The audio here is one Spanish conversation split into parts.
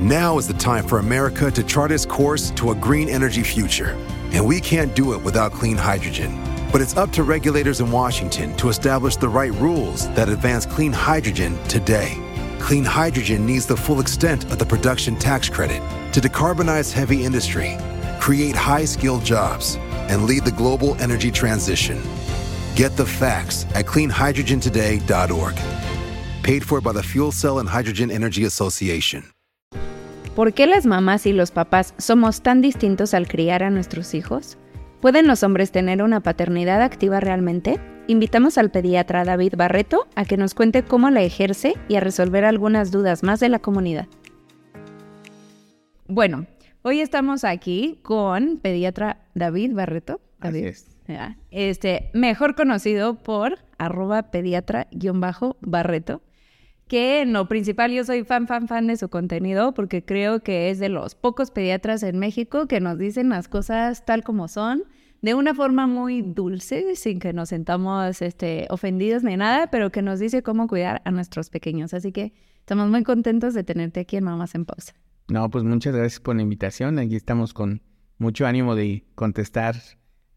Now is the time for America to chart its course to a green energy future. And we can't do it without clean hydrogen. But it's up to regulators in Washington to establish the right rules that advance clean hydrogen today. Clean hydrogen needs the full extent of the production tax credit to decarbonize heavy industry, create high skilled jobs, and lead the global energy transition. Get the facts at cleanhydrogentoday.org. Paid for by the Fuel Cell and Hydrogen Energy Association. ¿Por qué las mamás y los papás somos tan distintos al criar a nuestros hijos? ¿Pueden los hombres tener una paternidad activa realmente? Invitamos al pediatra David Barreto a que nos cuente cómo la ejerce y a resolver algunas dudas más de la comunidad. Bueno, hoy estamos aquí con pediatra David Barreto. David, Así es. Este, mejor conocido por arroba pediatra-barreto que en lo principal yo soy fan, fan, fan de su contenido porque creo que es de los pocos pediatras en México que nos dicen las cosas tal como son, de una forma muy dulce, sin que nos sentamos este, ofendidos ni nada, pero que nos dice cómo cuidar a nuestros pequeños. Así que estamos muy contentos de tenerte aquí en Mamás en Pausa. No, pues muchas gracias por la invitación. Aquí estamos con mucho ánimo de contestar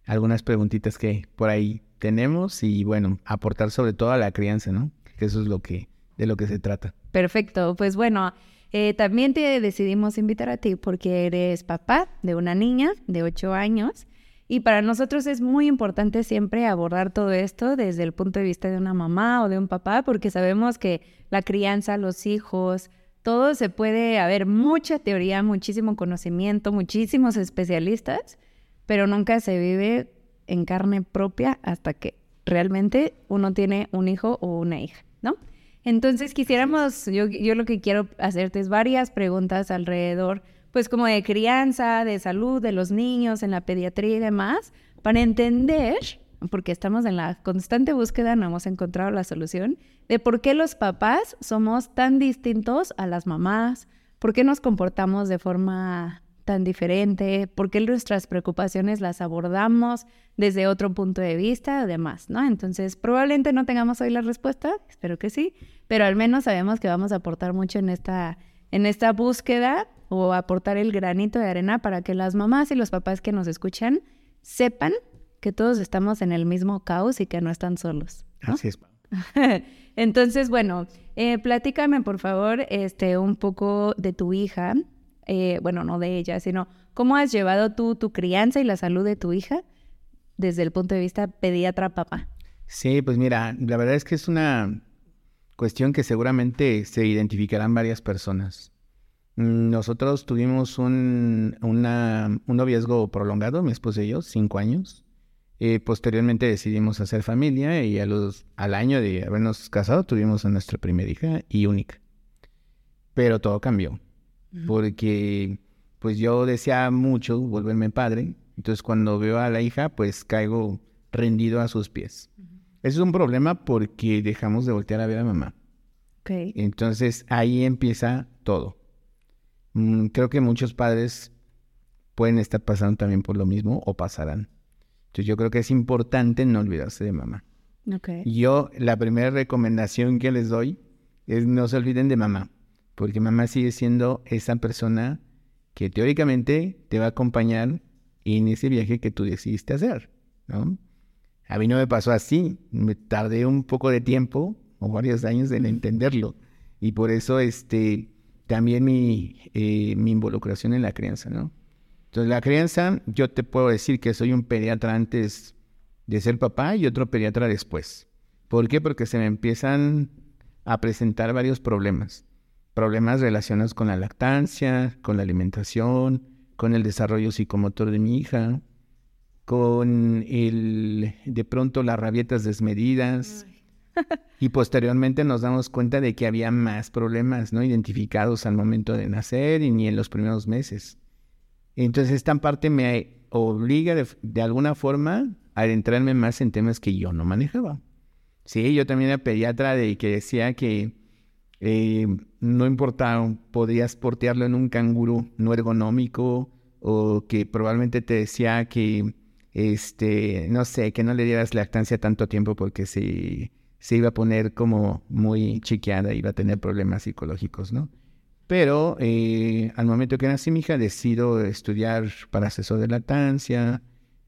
algunas preguntitas que por ahí tenemos y bueno, aportar sobre todo a la crianza, ¿no? Que eso es lo que de lo que se trata. Perfecto, pues bueno, eh, también te decidimos invitar a ti porque eres papá de una niña de 8 años y para nosotros es muy importante siempre abordar todo esto desde el punto de vista de una mamá o de un papá porque sabemos que la crianza, los hijos, todo se puede haber mucha teoría, muchísimo conocimiento, muchísimos especialistas, pero nunca se vive en carne propia hasta que realmente uno tiene un hijo o una hija, ¿no? Entonces quisiéramos, yo, yo lo que quiero hacerte es varias preguntas alrededor, pues como de crianza, de salud de los niños, en la pediatría y demás, para entender, porque estamos en la constante búsqueda, no hemos encontrado la solución, de por qué los papás somos tan distintos a las mamás, por qué nos comportamos de forma tan diferente, por qué nuestras preocupaciones las abordamos desde otro punto de vista, además, ¿no? Entonces, probablemente no tengamos hoy la respuesta, espero que sí, pero al menos sabemos que vamos a aportar mucho en esta, en esta búsqueda o aportar el granito de arena para que las mamás y los papás que nos escuchan sepan que todos estamos en el mismo caos y que no están solos. ¿no? Así es. Entonces, bueno, eh, platícame por favor este, un poco de tu hija, eh, bueno, no de ella, sino cómo has llevado tú tu crianza y la salud de tu hija desde el punto de vista pediatra papá. Sí, pues mira, la verdad es que es una cuestión que seguramente se identificarán varias personas. Mm, Nosotros tuvimos un, una- un noviazgo prolongado, mi esposa y yo, cinco años. Eh, posteriormente decidimos hacer familia y a los, al año de habernos casado tuvimos a nuestra primera hija y única. Pero todo cambió, porque pues yo deseaba mucho volverme padre, entonces cuando veo a la hija pues caigo rendido a sus pies. Eso es un problema porque dejamos de voltear a ver a mamá. Ok. Entonces ahí empieza todo. Mm, creo que muchos padres pueden estar pasando también por lo mismo o pasarán. Entonces yo creo que es importante no olvidarse de mamá. Ok. Yo la primera recomendación que les doy es no se olviden de mamá, porque mamá sigue siendo esa persona que teóricamente te va a acompañar en ese viaje que tú decidiste hacer, ¿no? A mí no me pasó así, me tardé un poco de tiempo o varios años en entenderlo y por eso este también mi, eh, mi involucración en la crianza, ¿no? Entonces la crianza, yo te puedo decir que soy un pediatra antes de ser papá y otro pediatra después. ¿Por qué? Porque se me empiezan a presentar varios problemas. Problemas relacionados con la lactancia, con la alimentación, con el desarrollo psicomotor de mi hija, con el de pronto las rabietas desmedidas. Y posteriormente nos damos cuenta de que había más problemas, ¿no? Identificados al momento de nacer y ni en los primeros meses. Entonces esta parte me obliga de, de alguna forma a adentrarme más en temas que yo no manejaba. Sí, yo también era pediatra de que decía que eh, no importaba, podías portearlo en un canguro no ergonómico o que probablemente te decía que, este, no sé, que no le dieras lactancia tanto tiempo porque se, se iba a poner como muy chiqueada, iba a tener problemas psicológicos, ¿no? Pero eh, al momento que nací mi hija, decido estudiar para asesor de lactancia,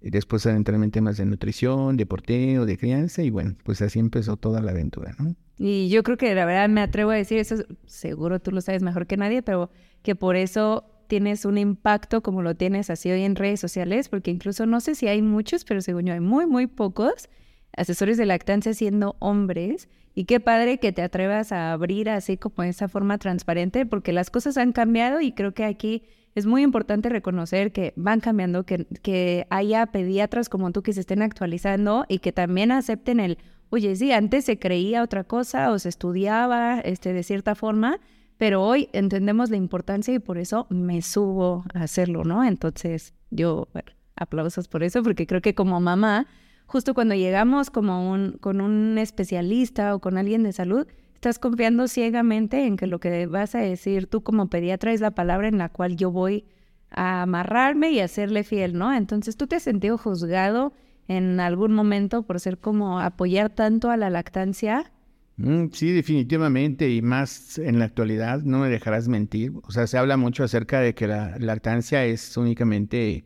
después adentrarme en temas de nutrición, de porteo, de crianza, y bueno, pues así empezó toda la aventura, ¿no? Y yo creo que la verdad me atrevo a decir, eso seguro tú lo sabes mejor que nadie, pero que por eso tienes un impacto como lo tienes así hoy en redes sociales, porque incluso no sé si hay muchos, pero según yo hay muy, muy pocos asesores de lactancia siendo hombres. Y qué padre que te atrevas a abrir así como esa forma transparente, porque las cosas han cambiado y creo que aquí es muy importante reconocer que van cambiando, que, que haya pediatras como tú que se estén actualizando y que también acepten el, oye, sí, antes se creía otra cosa o se estudiaba este, de cierta forma, pero hoy entendemos la importancia y por eso me subo a hacerlo, ¿no? Entonces, yo, bueno, aplausos por eso, porque creo que como mamá, justo cuando llegamos como un, con un especialista o con alguien de salud, estás confiando ciegamente en que lo que vas a decir tú como pediatra es la palabra en la cual yo voy a amarrarme y a serle fiel, ¿no? Entonces, ¿tú te has sentido juzgado en algún momento por ser como apoyar tanto a la lactancia? Mm, sí, definitivamente, y más en la actualidad, no me dejarás mentir. O sea, se habla mucho acerca de que la lactancia es únicamente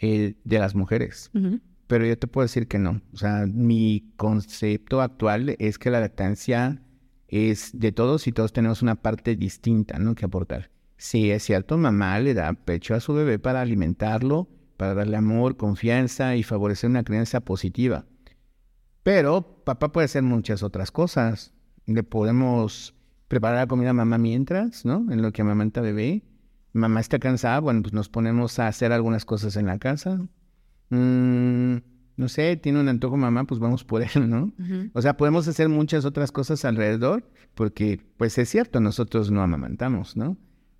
de las mujeres, pero yo te puedo decir que no. O sea, mi concepto actual es que la lactancia es de todos y todos tenemos una parte distinta, ¿no? Que aportar. Sí, es cierto, mamá le da pecho a su bebé para alimentarlo, para darle amor, confianza y favorecer una crianza positiva. Pero papá puede hacer muchas otras cosas. Le podemos preparar la comida a mamá mientras, ¿no? En lo que amamanta bebé. Mamá está cansada, bueno, pues nos ponemos a hacer algunas cosas en la casa. Mm, no sé, tiene un antojo mamá, pues vamos por él, ¿no? O sea, podemos hacer muchas otras cosas alrededor, porque pues es cierto, nosotros no amamantamos, ¿no?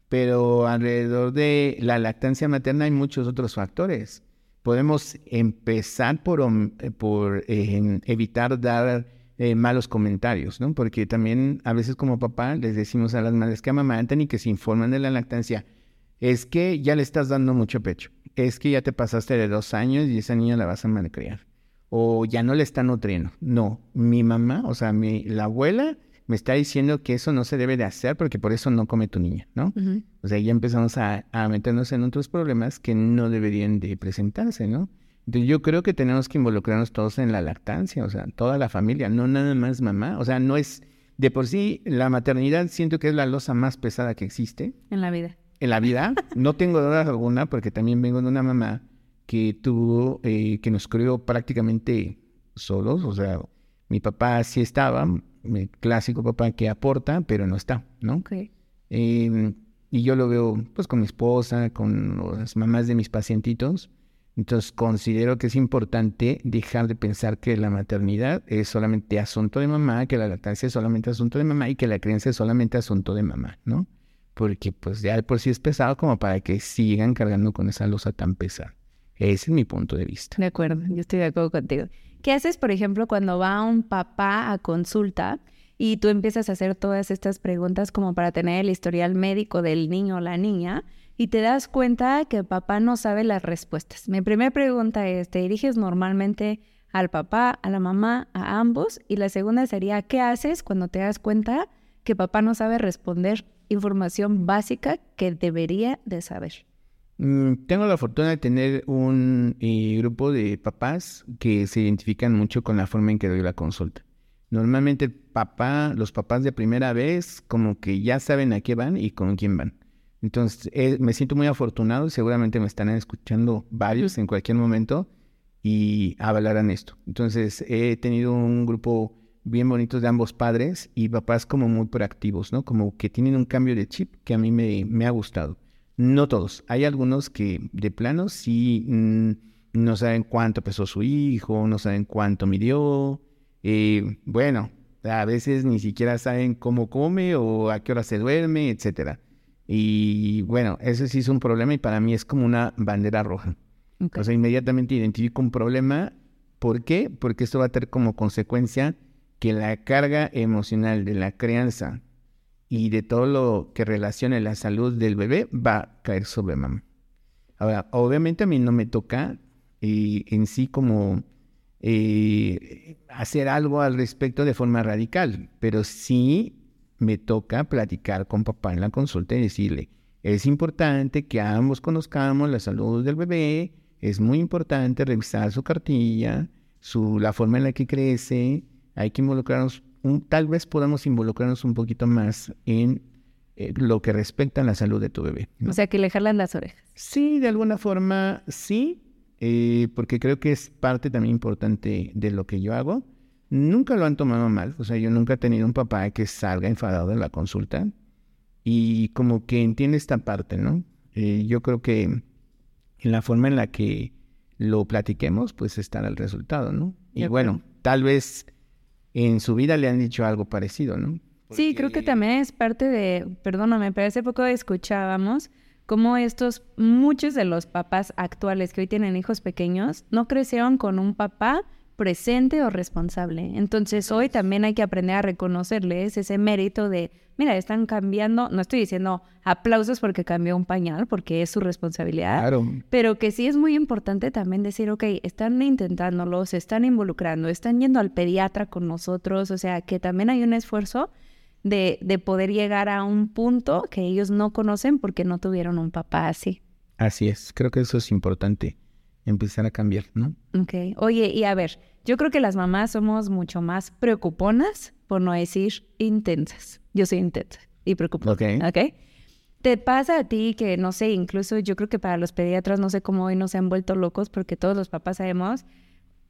Pero alrededor de la lactancia materna hay muchos otros factores podemos empezar por, eh, por eh, evitar dar eh, malos comentarios, ¿no? Porque también a veces como papá les decimos a las madres que amamantan y que se informan de la lactancia, es que ya le estás dando mucho pecho, es que ya te pasaste de dos años y esa niña la vas a malcriar, o ya no le está nutriendo. No, mi mamá, o sea, mi, la abuela me está diciendo que eso no se debe de hacer porque por eso no come tu niña, ¿no? O sea, ya empezamos a, meternos en otros problemas que no deberían de presentarse, ¿no? Entonces yo creo que tenemos que involucrarnos todos en la lactancia, o sea, toda la familia, no nada más mamá, o sea, no es, de por sí, la maternidad siento que es la losa más pesada que existe. En la vida. En la vida, no tengo duda alguna porque también vengo de una mamá que tuvo, eh, que nos crió prácticamente solos, o sea, mi papá sí estaba, el clásico papá que aporta, pero no está, ¿no? Em, y yo lo veo pues con mi esposa, con las mamás de mis pacientitos. Entonces considero que es importante dejar de pensar que la maternidad es solamente asunto de mamá, que la lactancia es solamente asunto de mamá y que la crianza es solamente asunto de mamá, ¿no? Porque pues ya por sí es pesado como para que sigan cargando con esa losa tan pesada. Ese es mi punto de vista. De acuerdo, yo estoy de acuerdo contigo. ¿Qué haces, por ejemplo, cuando va un papá a consulta y tú empiezas a hacer todas estas preguntas como para tener el historial médico del niño o la niña y te das cuenta que papá no sabe las respuestas? Mi primera pregunta es, ¿te diriges normalmente al papá, a la mamá, a ambos? Y la segunda sería, ¿qué haces cuando te das cuenta que papá no sabe responder información básica que debería de saber? Mm, tengo la fortuna de tener un eh, grupo de papás que se identifican mucho con la forma en que doy la consulta. Normalmente papá, los papás de primera vez como que ya saben a qué van y con quién van. Entonces eh, me siento muy afortunado y seguramente me están escuchando varios en cualquier momento y hablarán esto. Entonces he tenido un grupo bien bonito de ambos padres y papás como muy proactivos, ¿no? Como que tienen un cambio de chip que a mí me, me ha gustado. No todos. Hay algunos que de plano sí mm, no saben cuánto pesó su hijo, no saben cuánto midió. Eh, bueno, a veces ni siquiera saben cómo come o a qué hora se duerme, etcétera. Y bueno, eso sí es un problema y para mí es como una bandera roja. O sea, inmediatamente identifico un problema. ¿Por qué? Porque esto va a tener como consecuencia que la carga emocional de la crianza y de todo lo que relacione la salud del bebé va a caer sobre mamá. Ahora, obviamente a mí no me toca eh, en sí como eh, hacer algo al respecto de forma radical, pero sí me toca platicar con papá en la consulta y decirle, es importante que ambos conozcamos la salud del bebé, es muy importante revisar su cartilla, su, la forma en la que crece, hay que involucrarnos, tal vez podamos involucrarnos un poquito más en eh, lo que respecta a la salud de tu bebé. O sea, que le jalan las orejas. Sí, de alguna forma sí, eh, porque creo que es parte también importante de lo que yo hago. Nunca lo han tomado mal, o sea, yo nunca he tenido un papá que salga enfadado de la consulta y como que entiende esta parte, ¿no? Eh, yo creo que en la forma en la que lo platiquemos, pues estará el resultado, ¿no? Y bueno, tal vez en su vida le han dicho algo parecido, ¿no? Sí, creo que también es parte de, perdóname, pero hace poco escuchábamos cómo estos, muchos de los papás actuales que hoy tienen hijos pequeños, no crecieron con un papá presente o responsable. Entonces hoy también hay que aprender a reconocerles ese mérito de, mira, están cambiando, no estoy diciendo aplausos porque cambió un pañal, porque es su responsabilidad, Claro. pero que sí es muy importante también decir, ok, están intentándolo, se están involucrando, están yendo al pediatra con nosotros, o sea, que también hay un esfuerzo de, de poder llegar a un punto que ellos no conocen porque no tuvieron un papá así. Así es, creo que eso es importante, empezar a cambiar, ¿no? Ok, oye, y a ver, yo creo que las mamás somos mucho más preocuponas, por no decir intensas. Yo soy intensa y preocupona. Ok. ok. ¿Te pasa a ti que, no sé, incluso yo creo que para los pediatras, no sé cómo hoy no se han vuelto locos porque todos los papás sabemos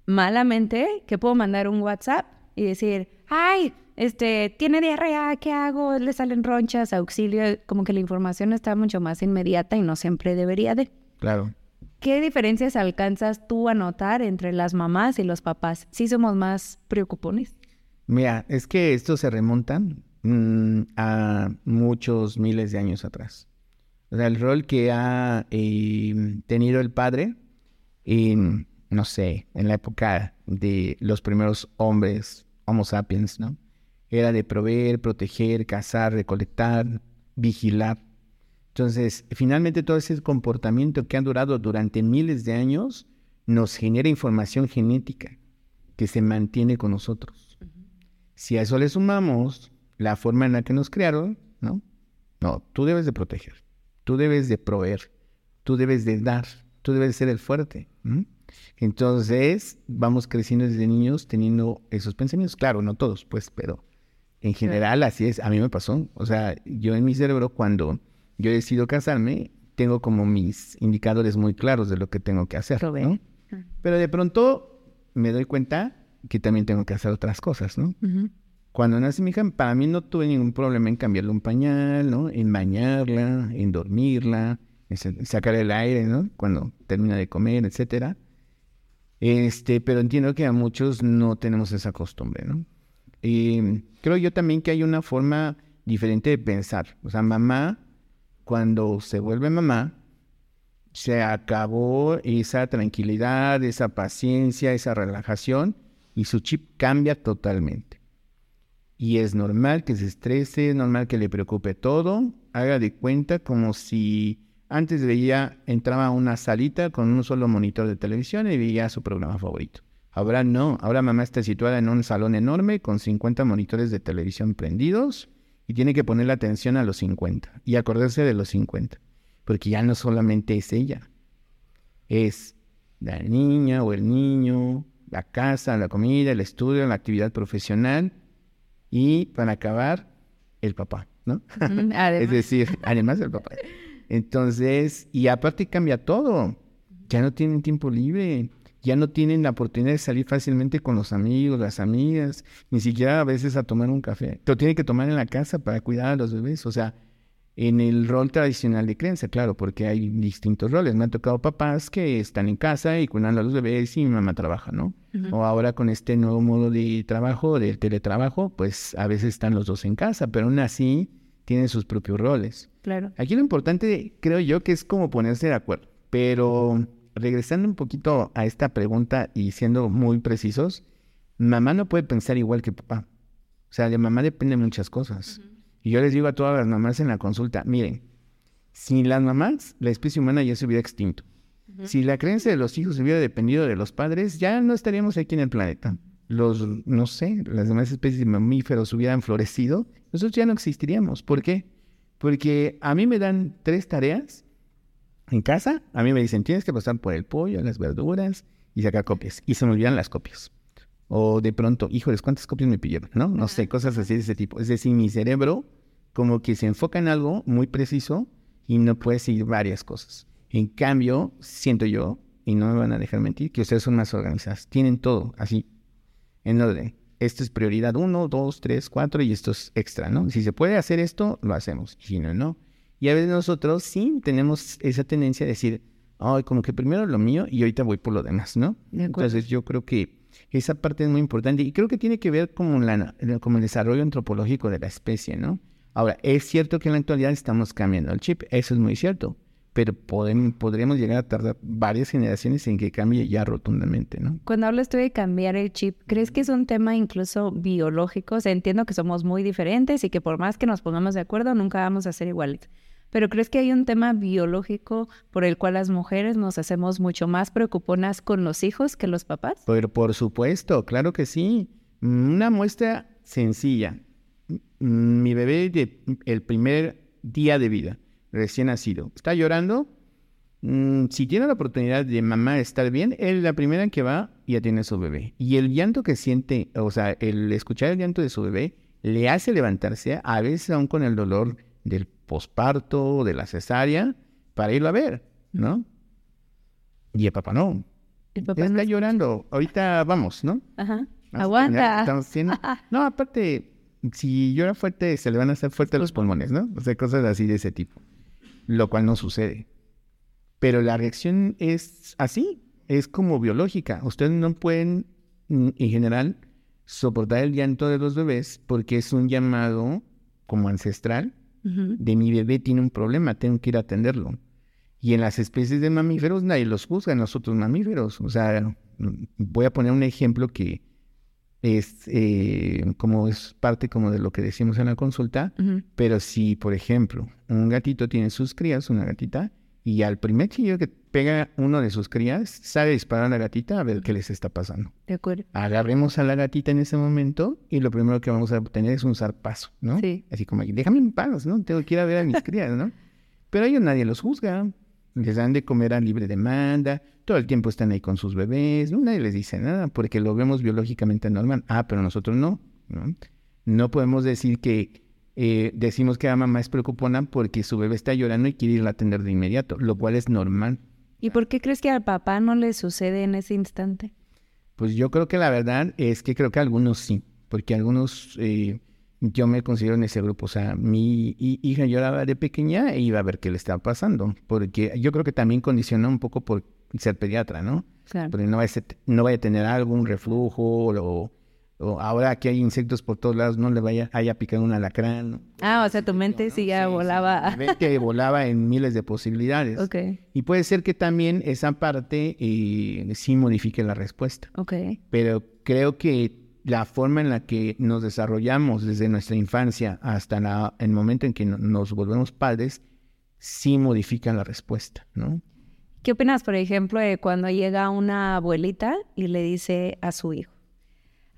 malamente que puedo mandar un WhatsApp y decir, ay, este, tiene diarrea, ¿qué hago? Le salen ronchas, auxilio, como que la información está mucho más inmediata y no siempre debería de. Claro. ¿Qué diferencias alcanzas tú a notar entre las mamás y los papás? ¿Sí somos más preocupones? Mira, es que esto se remonta mm, a muchos miles de años atrás. O sea, el rol que ha eh, tenido el padre en, no sé, en la época de los primeros hombres, Homo sapiens, ¿no? Era de proveer, proteger, cazar, recolectar, vigilar. Entonces, finalmente todo ese comportamiento que ha durado durante miles de años nos genera información genética que se mantiene con nosotros. Si a eso le sumamos la forma en la que nos criaron, ¿no? No, tú debes de proteger, tú debes de proveer, tú debes de dar, tú debes de ser el fuerte. Entonces, vamos creciendo desde niños teniendo esos pensamientos. Claro, no todos, pues, pero en general así es. A mí me pasó. O sea, yo en mi cerebro, cuando yo decido casarme, tengo como mis indicadores muy claros de lo que tengo que hacer. Pero de pronto me doy cuenta que también tengo que hacer otras cosas, ¿no? Cuando nace mi hija, para mí no tuve ningún problema en cambiarle un pañal, ¿no? En bañarla, en dormirla, en sa- sacarle el aire, ¿no? Cuando termina de comer, etcétera. Este, pero entiendo que a muchos no tenemos esa costumbre, ¿no? Y creo yo también que hay una forma diferente de pensar. O sea, mamá, cuando se vuelve mamá, se acabó esa tranquilidad, esa paciencia, esa relajación y su chip cambia totalmente. Y es normal que se estrese, es normal que le preocupe todo, haga de cuenta como si antes veía, entraba a una salita con un solo monitor de televisión y veía su programa favorito. Ahora no, ahora mamá está situada en un salón enorme con 50 monitores de televisión prendidos y tiene que poner la atención a los 50 y acordarse de los 50, porque ya no solamente es ella, es la niña o el niño, la casa, la comida, el estudio, la actividad profesional y para acabar, el papá, ¿no? Es decir, además del papá. Entonces, y aparte cambia todo. Ya no tienen tiempo libre, ya no tienen la oportunidad de salir fácilmente con los amigos, las amigas, ni siquiera a veces a tomar un café. Lo tienen que tomar en la casa para cuidar a los bebés. O sea, en el rol tradicional de crianza, claro, porque hay distintos roles. Me han tocado papás que están en casa y cuidando a los bebés y mi mamá trabaja, ¿no? O ahora con este nuevo modo de trabajo, del teletrabajo, pues a veces están los dos en casa, pero aún así tienen sus propios roles. Claro. Aquí lo importante, creo yo, que es como ponerse de acuerdo. Pero regresando un poquito a esta pregunta y siendo muy precisos, mamá no puede pensar igual que papá. O sea, de mamá dependen muchas cosas. Y yo les digo a todas las mamás en la consulta, miren, sin las mamás, la especie humana ya se hubiera extinto. Si la creencia de los hijos hubiera dependido de los padres, ya no estaríamos aquí en el planeta. los, no sé, las demás especies de mamíferos hubieran florecido, nosotros ya no existiríamos. ¿Por qué? Porque a mí me dan tres tareas en casa, a mí me dicen, tienes que pasar por el pollo, las verduras y sacar copias. Y se me olvidan las copias. O de pronto, híjoles, ¿cuántas copias me pidieron? ¿No? No sé, cosas así de ese tipo. Es decir, mi cerebro como que se enfoca en algo muy preciso y no puede seguir varias cosas. En cambio, siento yo, y no me van a dejar mentir, que ustedes son más organizadas. Tienen todo así, en orden. Esto es prioridad uno, dos, tres, cuatro y esto es extra, ¿no? Si se puede hacer esto, lo hacemos. Si no, no. Y a veces nosotros sí tenemos esa tendencia de decir, ay, como que primero lo mío y ahorita voy por lo demás, ¿no? Entonces yo creo que esa parte es muy importante y creo que tiene que ver con, la, con el desarrollo antropológico de la especie, ¿no? Ahora, es cierto que en la actualidad estamos cambiando el chip, eso es muy cierto, pero podemos, podríamos llegar a tardar varias generaciones en que cambie ya rotundamente, ¿no? Cuando hablas tú de cambiar el chip, ¿crees que es un tema incluso biológico? O sea, entiendo que somos muy diferentes y que por más que nos pongamos de acuerdo, nunca vamos a ser iguales. Pero ¿crees que hay un tema biológico por el cual las mujeres nos hacemos mucho más preocuponas con los hijos que los papás? Pero por supuesto, claro que sí. Una muestra sencilla. Mi bebé de el primer día de vida, recién nacido, está llorando. Mm, si tiene la oportunidad de mamá estar bien, él la primera que va y atiende a su bebé. Y el llanto que siente, o sea, el escuchar el llanto de su bebé, le hace levantarse, a veces aún con el dolor del posparto, de la cesárea, para irlo a ver, ¿no? Y el papá no. El papá está llorando. Ahorita vamos, ¿no? Ajá. Aguanta. No, aparte, si llora fuerte, se le van a hacer fuertes los pulmones, ¿no? O sea, cosas así de ese tipo. Lo cual no sucede. Pero la reacción es así, es como biológica. Ustedes no pueden, mm, en general, soportar el llanto de los bebés porque es un llamado como ancestral de mi bebé tiene un problema, tengo que ir a atenderlo. Y en las especies de mamíferos nadie los juzga, en los otros mamíferos. O sea, voy a poner un ejemplo que es eh, como es parte como de lo que decimos en la consulta, pero si, por ejemplo, un gatito tiene sus crías, una gatita, y al primer chillo que pega uno de sus crías, sabe disparar a la gatita a ver qué les está pasando. De acuerdo. Agarremos a la gatita en ese momento y lo primero que vamos a obtener es un zarpazo, ¿no? Sí. Así como, déjame en paz, ¿no? Tengo que ir a ver a mis crías, ¿no? Pero ellos nadie los juzga. Les dan de comer a libre demanda, todo el tiempo están ahí con sus bebés, ¿no? nadie les dice nada porque lo vemos biológicamente normal. Ah, pero nosotros no, ¿no? No podemos decir que eh, decimos que la mamá es preocupona porque su bebé está llorando y quiere ir a atender de inmediato, lo cual es normal. ¿Y por qué crees que al papá no le sucede en ese instante? Pues yo creo que la verdad es que creo que algunos sí, porque algunos eh, yo me considero en ese grupo. O sea, mi hija lloraba de pequeña e iba a ver qué le estaba pasando, porque yo creo que también condiciona un poco por ser pediatra, ¿no? Claro. Porque no vaya, a, no vaya a tener algún reflujo o, o ahora que hay insectos por todos lados, no le vaya haya picado un alacrán. Ah, o sea, tu mente sí ya volaba. Sí, mente volaba en miles de posibilidades. Ok. Y puede ser que también esa parte eh, sí modifique la respuesta. Ok. Pero creo que la forma en la que nos desarrollamos desde nuestra infancia hasta el momento en que nos volvemos padres, sí modifica la respuesta, ¿no? ¿Qué opinas, por ejemplo, de cuando llega una abuelita y le dice a su hijo,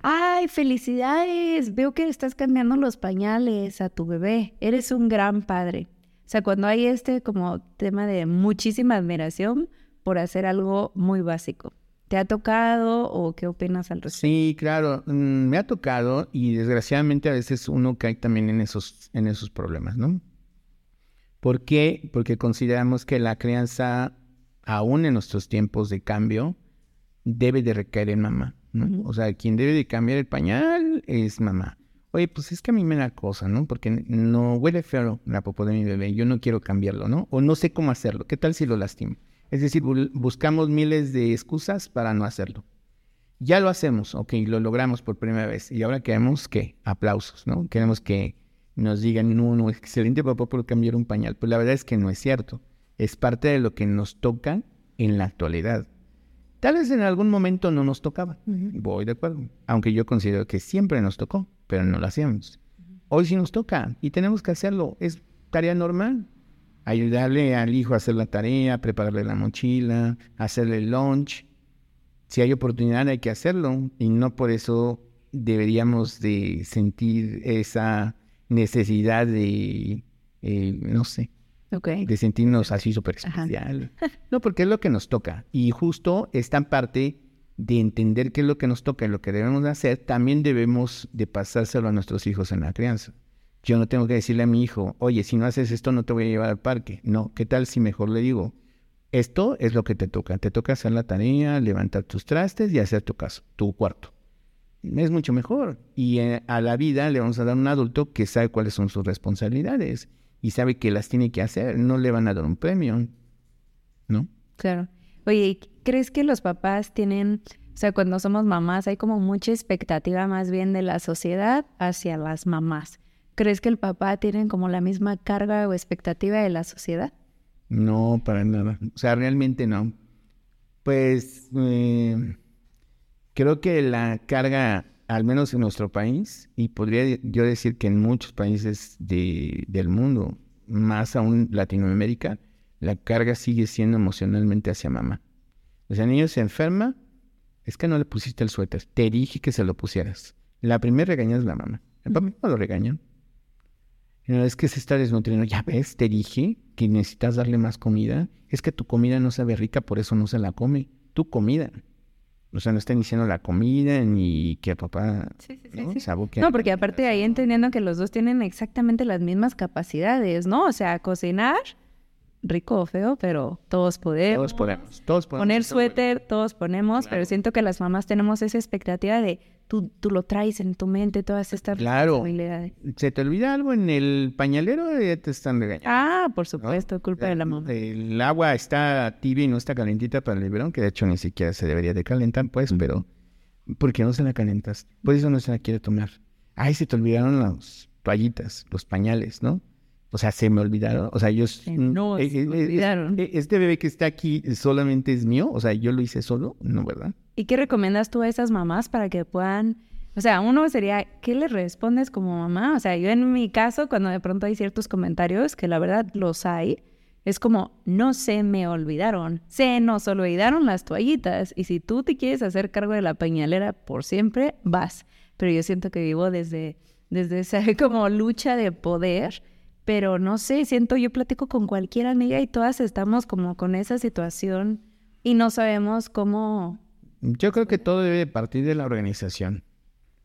Ay, felicidades, veo que estás cambiando los pañales a tu bebé, eres un gran padre. O sea, cuando hay este como tema de muchísima admiración por hacer algo muy básico. ¿Te ha tocado o qué opinas al respecto? Sí, claro, mm, me ha tocado y desgraciadamente a veces uno cae también en esos, en esos problemas, ¿no? ¿Por qué? Porque consideramos que la crianza, aún en nuestros tiempos de cambio, debe de recaer en mamá. O sea, quien debe de cambiar el pañal es mamá. Oye, pues es que a mí me da cosa, ¿no? Porque no huele feo la popó de mi bebé, yo no quiero cambiarlo, ¿no? O no sé cómo hacerlo, ¿qué tal si lo lastimo? Es decir, buscamos miles de excusas para no hacerlo. Ya lo hacemos, ok, lo logramos por primera vez. Y ahora queremos que aplausos, ¿no? Queremos que nos digan, no, no, excelente papá por cambiar un pañal. Pues la verdad es que no es cierto. Es parte de lo que nos toca en la actualidad. Tal vez en algún momento no nos tocaba. Voy de acuerdo. Aunque yo considero que siempre nos tocó, pero no lo hacíamos. Hoy sí nos toca y tenemos que hacerlo. Es tarea normal. Ayudarle al hijo a hacer la tarea, prepararle la mochila, hacerle el lunch. Si hay oportunidad hay que hacerlo y no por eso deberíamos de sentir esa necesidad de, eh, no sé, De sentirnos así súper especial. No, porque es lo que nos toca. Y justo esta parte de entender qué es lo que nos toca y lo que debemos de hacer, también debemos de pasárselo a nuestros hijos en la crianza. Yo no tengo que decirle a mi hijo, oye, si no haces esto no te voy a llevar al parque. No, ¿qué tal si mejor le digo, esto es lo que te toca. Te toca hacer la tarea, levantar tus trastes y hacer tu caso, tu cuarto. Es mucho mejor. Y eh, a la vida le vamos a dar un adulto que sabe cuáles son sus responsabilidades y sabe que las tiene que hacer. No le van a dar un premio, ¿no? Claro. Oye, ¿y ¿crees que los papás tienen, o sea, cuando somos mamás hay como mucha expectativa más bien de la sociedad hacia las mamás? ¿Crees que el papá tiene como la misma carga o expectativa de la sociedad? No, para nada. O sea, realmente no. Pues eh, creo que la carga, al menos en nuestro país, y podría yo decir que en muchos países de- del mundo, más aún Latinoamérica, la carga sigue siendo emocionalmente hacia mamá. O sea, el niño se enferma, es que no le pusiste el suéter, te dije que se lo pusieras. La primera regaña es la mamá. El papá no lo regañan. No, es que se está desnutriendo. Ya ves, te dije que necesitas darle más comida. Es que tu comida no sabe rica, por eso no se la come. Tu comida. O sea, no están diciendo la comida ni que papá ¿no? se aboque a- No, porque aparte ahí entendiendo que los dos tienen exactamente las mismas capacidades, ¿no? O sea, cocinar, rico o feo, pero todos podemos. Todos podemos. Todos podemos. Poner suéter, todos ponemos, pero siento que las mamás tenemos esa expectativa de tú, tú lo traes en tu mente, todas estas Claro. Se te olvida algo en el pañalero, ya te están regañando. Ah, por ¿no? supuesto, culpa de la mamá. El agua está tibia y no está calentita para el biberón, que de hecho ni siquiera se debería de calentar, pues, pero ¿por qué no se la calentas? Por eso no se la quiere tomar. Ay, se te olvidaron las toallitas, los pañales, ¿no? O sea, se me olvidaron. O sea, ellos... Se nos eh, eh, eh, olvidaron. eh, Este bebé que está aquí solamente es mío. O sea, yo lo hice solo, ¿no, verdad? ¿Y qué recomiendas tú a esas mamás para que puedan, o sea, uno sería, ¿qué le respondes como mamá? O sea, yo en mi caso, cuando de pronto hay ciertos comentarios, que la verdad los hay, es como, no se me olvidaron, se nos olvidaron las toallitas. Y si tú te quieres hacer cargo de la pañalera por siempre, vas. Pero yo siento que vivo desde, desde esa como lucha de poder. Pero no sé, siento, yo platico con cualquier amiga y todas estamos como con esa situación y no sabemos cómo Yo creo que todo debe de partir de la organización.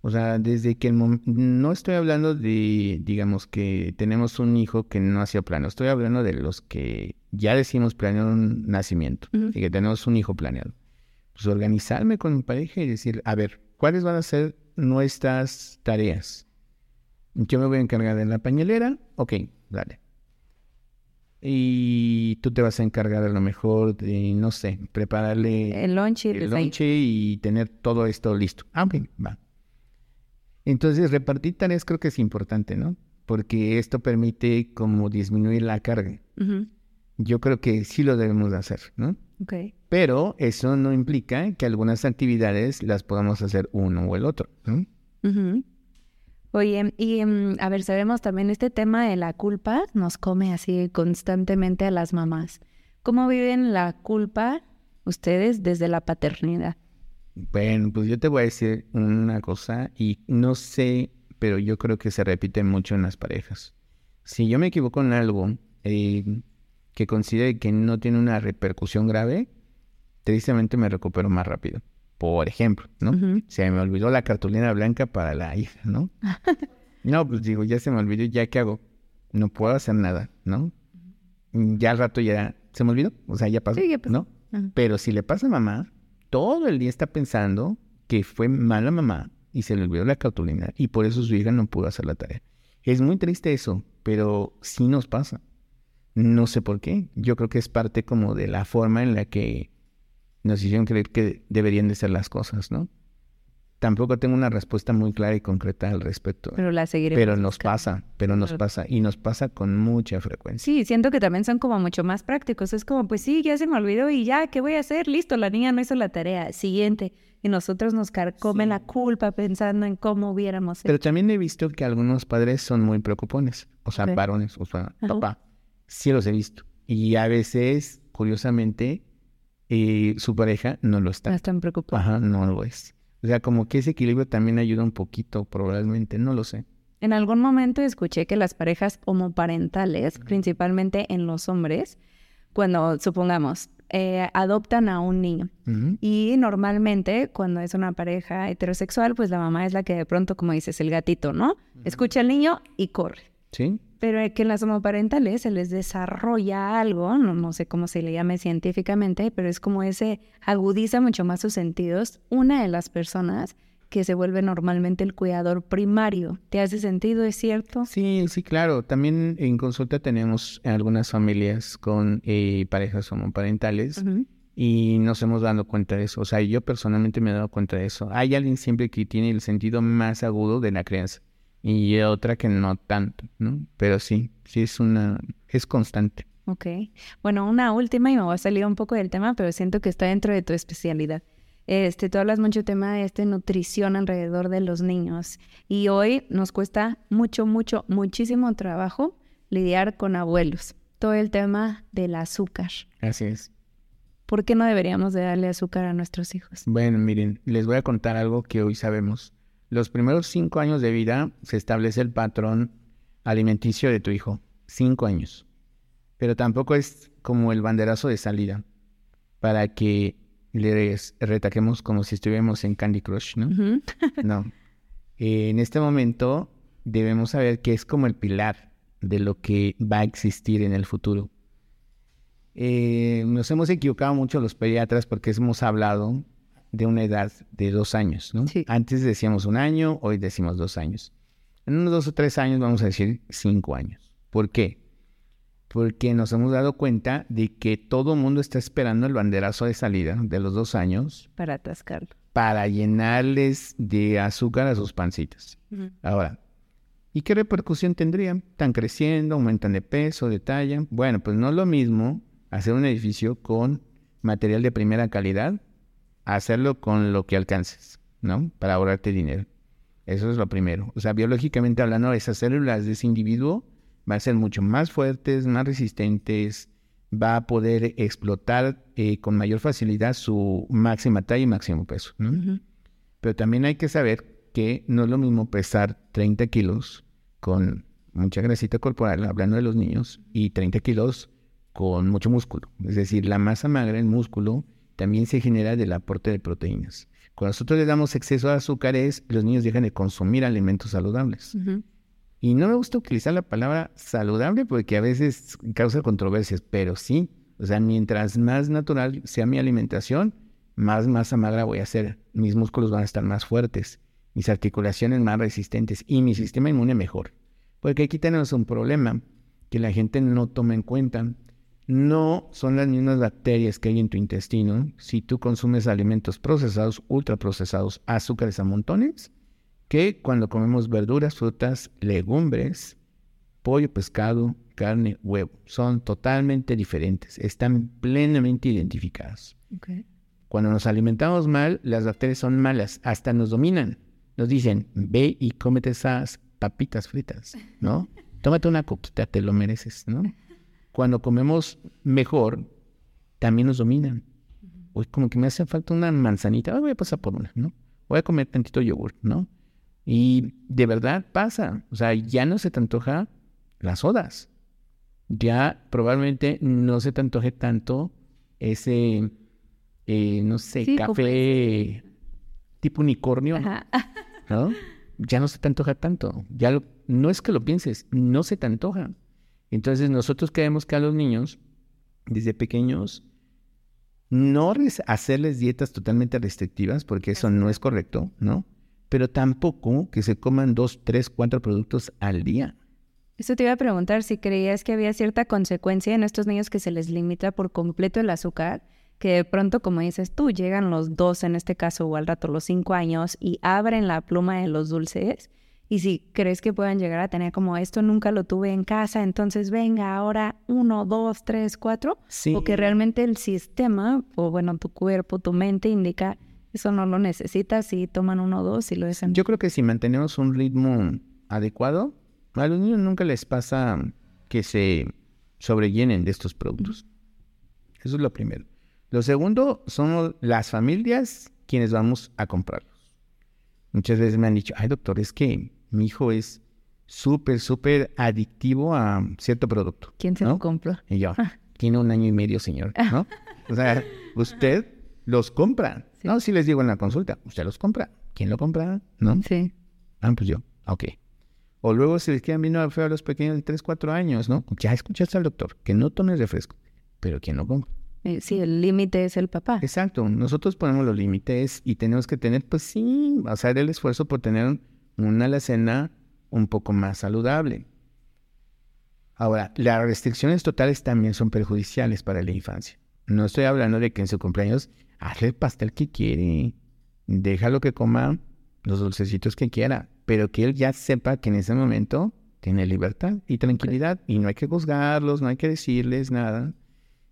O sea, desde que el no estoy hablando de, digamos, que tenemos un hijo que no hacía plano. Estoy hablando de los que ya decimos planear un nacimiento y que tenemos un hijo planeado. Pues organizarme con mi pareja y decir, a ver, ¿cuáles van a ser nuestras tareas? Yo me voy a encargar de la pañalera. Ok, dale. Y tú te vas a encargar a lo mejor de, no sé, prepararle El lunch y el desayuno. lonche y tener todo esto listo. Ah, ok, va. Entonces, repartir tareas creo que es importante, ¿no? Porque esto permite como disminuir la carga. Yo creo que sí lo debemos de hacer, ¿no? Ok. Pero eso no implica que algunas actividades las podamos hacer uno o el otro, ¿no? Oye, y mm, a ver, sabemos también este tema de la culpa nos come así constantemente a las mamás. ¿Cómo viven la culpa ustedes desde la paternidad? Bueno, pues yo te voy a decir una cosa y no sé, pero yo creo que se repite mucho en las parejas. Si yo me equivoco en algo eh, que considere que no tiene una repercusión grave, tristemente me recupero más rápido. Por ejemplo, ¿no? Se me olvidó la cartulina blanca para la hija, ¿no? no, pues digo, ya se me olvidó, ¿ya qué hago? No puedo hacer nada, ¿no? Ya al rato ya se me olvidó, o sea, ya pasó, Sí, ya pasó. ¿no? Pero si le pasa a mamá, todo el día está pensando que fue mala mamá y se le olvidó la cartulina y por eso su hija no pudo hacer la tarea. Es muy triste eso, pero sí nos pasa. No sé por qué. Yo creo que es parte como de la forma en la que nos hicieron creer que deberían de ser las cosas, ¿no? Tampoco tengo una respuesta muy clara y concreta al respecto. Pero la seguiremos. Pero nos buscando. pasa, pero nos pasa y nos pasa con mucha frecuencia. Sí, siento que también son como mucho más prácticos. Es como, pues sí, ya se me olvidó y ya, ¿qué voy a hacer? Listo, la niña no hizo la tarea. Siguiente. Y nosotros nos carcomen la culpa pensando en cómo hubiéramos hecho. Pero también he visto que algunos padres son muy preocupones, o sea, varones, o sea, Ajá. papá. Sí los he visto. Y a veces, curiosamente, y su pareja no lo está. No están preocupados. Ajá, no lo es. O sea, como que ese equilibrio también ayuda un poquito, probablemente, no lo sé. En algún momento escuché que las parejas homoparentales, principalmente en los hombres, cuando supongamos eh, adoptan a un niño y normalmente cuando es una pareja heterosexual, pues la mamá es la que de pronto, como dices, el gatito, ¿no? Escucha al niño y corre. ¿Sí? Pero que en las homoparentales se les desarrolla algo, no, no sé cómo se le llame científicamente, pero es como ese agudiza mucho más sus sentidos. Una de las personas que se vuelve normalmente el cuidador primario. ¿Te hace sentido? ¿Es cierto? Sí, sí, claro. También en consulta tenemos algunas familias con eh, parejas homoparentales Ujú. y nos hemos dado cuenta de eso. O sea, yo personalmente me he dado cuenta de eso. Hay alguien siempre que tiene el sentido más agudo de la crianza y otra que no tanto, ¿no? Pero sí, sí es una, es constante. Ok. Bueno, una última y me voy a salir un poco del tema, pero siento que está dentro de tu especialidad. Este, tú hablas mucho tema de este nutrición alrededor de los niños y hoy nos cuesta mucho, mucho, muchísimo trabajo lidiar con abuelos. Todo el tema del azúcar. Así es. ¿Por qué no deberíamos de darle azúcar a nuestros hijos? Bueno, miren, les voy a contar algo que hoy sabemos. Los primeros cinco años de vida se establece el patrón alimenticio de tu hijo. Cinco años. Pero tampoco es como el banderazo de salida para que les retaquemos como si estuviéramos en Candy Crush, ¿no? No. Eh, en este momento debemos saber que es como el pilar de lo que va a existir en el futuro. Eh, nos hemos equivocado mucho los pediatras porque hemos hablado de una edad de dos años, ¿no? Sí. Antes decíamos un año, hoy decimos dos años. En unos dos o tres años vamos a decir cinco años. ¿Por qué? Porque nos hemos dado cuenta de que todo el mundo está esperando el banderazo de salida de los dos años Para atascarlo. para llenarles de azúcar a sus pancitas. Ahora, ¿y qué repercusión tendrían? ¿Están creciendo? ¿Aumentan de peso, de talla? Bueno, pues no es lo mismo hacer un edificio con material de primera calidad hacerlo con lo que alcances, ¿no? Para ahorrarte dinero. Eso es lo primero. O sea, biológicamente hablando, esas células de ese individuo van a ser mucho más fuertes, más resistentes, va a poder explotar eh, con mayor facilidad su máxima talla y máximo peso. Pero también hay que saber que no es lo mismo pesar 30 kilos con mucha grasita corporal, hablando de los niños, y 30 kilos con mucho músculo. Es decir, la masa magra, el músculo, también se genera del aporte de proteínas. Cuando nosotros le damos exceso de azúcares, los niños dejan de consumir alimentos saludables. Y no me gusta utilizar la palabra saludable porque a veces causa controversias, pero sí, o sea, mientras más natural sea mi alimentación, más masa magra voy a hacer. Mis músculos van a estar más fuertes, mis articulaciones más resistentes y mi sistema inmune mejor. Porque aquí tenemos un problema que la gente no toma en cuenta. No son las mismas bacterias que hay en tu intestino si tú consumes alimentos procesados, ultraprocesados, azúcares a montones, que cuando comemos verduras, frutas, legumbres, pollo, pescado, carne, huevo. Son totalmente diferentes, están plenamente identificadas. Ok. Cuando nos alimentamos mal, las bacterias son malas, hasta nos dominan. Nos dicen, ve y cómete esas papitas fritas, ¿no? Tómate una coquita, te lo mereces, ¿no? Cuando comemos mejor, también nos dominan. Uy, como que me hace falta una manzanita, ah, voy a pasar por una, ¿no? Voy a comer tantito yogur, ¿no? Y de verdad pasa, o sea, ya no se te antoja las sodas. Ya probablemente no se te antoje tanto ese, eh, no sé, Sí, como café tipo unicornio, Ajá. ¿no? Ya no se te antoja tanto. Ya lo- no es que lo pienses, no se te antoja. Entonces nosotros queremos que a los niños, desde pequeños, no hacerles dietas totalmente restrictivas, porque eso no es correcto, ¿no? Pero tampoco que se coman dos, tres, cuatro productos al día. Eso te iba a preguntar si creías que había cierta consecuencia en estos niños que se les limita por completo el azúcar, que de pronto, como dices tú, llegan los dos, en este caso, o al rato los cinco años, y abren la pluma de los dulces. Y si crees que puedan llegar a tener como esto nunca lo tuve en casa, entonces venga ahora uno, dos, tres, cuatro, Sí. o que realmente el sistema, o bueno, tu cuerpo, tu mente indica eso no lo necesitas y toman uno dos y lo dejan. Yo creo que si mantenemos un ritmo adecuado, a los niños nunca les pasa que se sobrellenen de estos productos. Eso es lo primero. Lo segundo son las familias quienes vamos a comprarlos. Muchas veces me han dicho, ay doctor, es que mi hijo es súper, súper adictivo a cierto producto. ¿Quién se ¿no? lo compró? Y yo, tiene un año y medio, señor, ¿no? O sea, usted los compra. Sí. No, si les digo en la consulta, usted los compra. ¿Quién lo compra? ¿No? Sí. Ah, pues yo. Ok. O luego se les quedan viendo feo a los pequeños de 3, 4 años, ¿no? Ya escuchaste al doctor, que no tomes refresco. Pero ¿quién lo compra? Eh, Sí, el límite es el papá. Exacto. Nosotros ponemos los límites y tenemos que tener, pues sí, hacer el esfuerzo por tener una alacena un poco más saludable. Ahora, las restricciones totales también son perjudiciales para la infancia. No estoy hablando de que en su cumpleaños hazle el pastel que quiere, déjalo que coma los dulcecitos que quiera, pero que él ya sepa que en ese momento tiene libertad y tranquilidad y no hay que juzgarlos, no hay que decirles nada.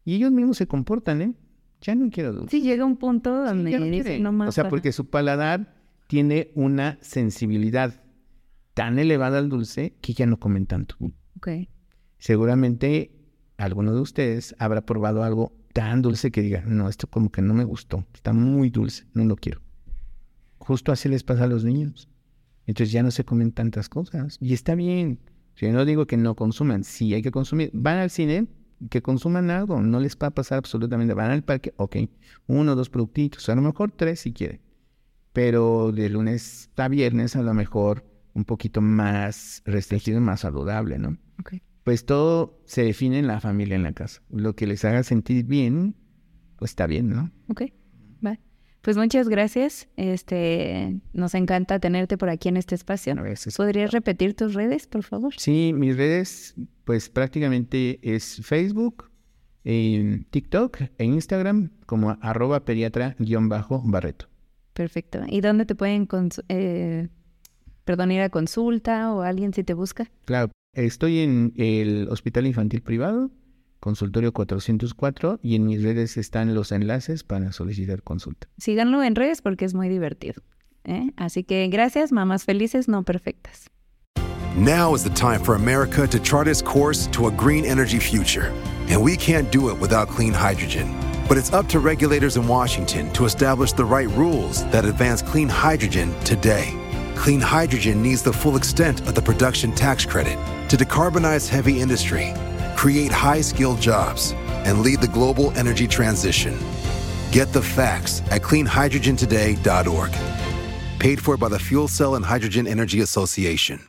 Y ellos mismos se comportan, ¿eh? Ya no quiero dulce. Sí, llega un punto donde Ya no quiere. dicen, no más. O sea, para". porque su paladar tiene una sensibilidad tan elevada al dulce que ya no comen tanto. Ok. Seguramente alguno de ustedes habrá probado algo tan dulce que diga, no, esto como que no me gustó, está muy dulce, no lo quiero. Justo así les pasa a los niños. Entonces ya no se comen tantas cosas. Y está bien. Yo no digo que no consuman, sí hay que consumir. Van al cine, que consuman algo, no les va a pasar absolutamente. Van al parque, ok, uno dos productitos, a lo mejor tres si quieren. Pero de lunes a viernes a lo mejor un poquito más restringido, más saludable, ¿no? Ok. Pues todo se define en la familia, en la casa. Lo que les haga sentir bien, pues está bien, ¿no? Ok. Va. Pues muchas gracias. Este, nos encanta tenerte por aquí en este espacio. ¿Podrías repetir tus redes, por favor? Sí, mis redes, pues prácticamente es Facebook, en TikTok e Instagram como arroba pediatra-barreto. Perfecto. ¿Y dónde te pueden, cons- eh, perdón, ir a consulta o alguien si te busca? Claro, estoy en el Hospital Infantil Privado, consultorio 404, y en mis redes están los enlaces para solicitar consulta. Síganlo en redes porque es muy divertido. ¿eh? Así que gracias, mamás felices, no perfectas. Now is the time for America to chart its course to a green energy future. And we can't do it without clean hydrogen. But it's up to regulators in Washington to establish the right rules that advance clean hydrogen today. Clean hydrogen needs the full extent of the production tax credit to decarbonize heavy industry, create high skilled jobs, and lead the global energy transition. Get the facts at cleanhydrogentoday.org. Paid for by the Fuel Cell and Hydrogen Energy Association.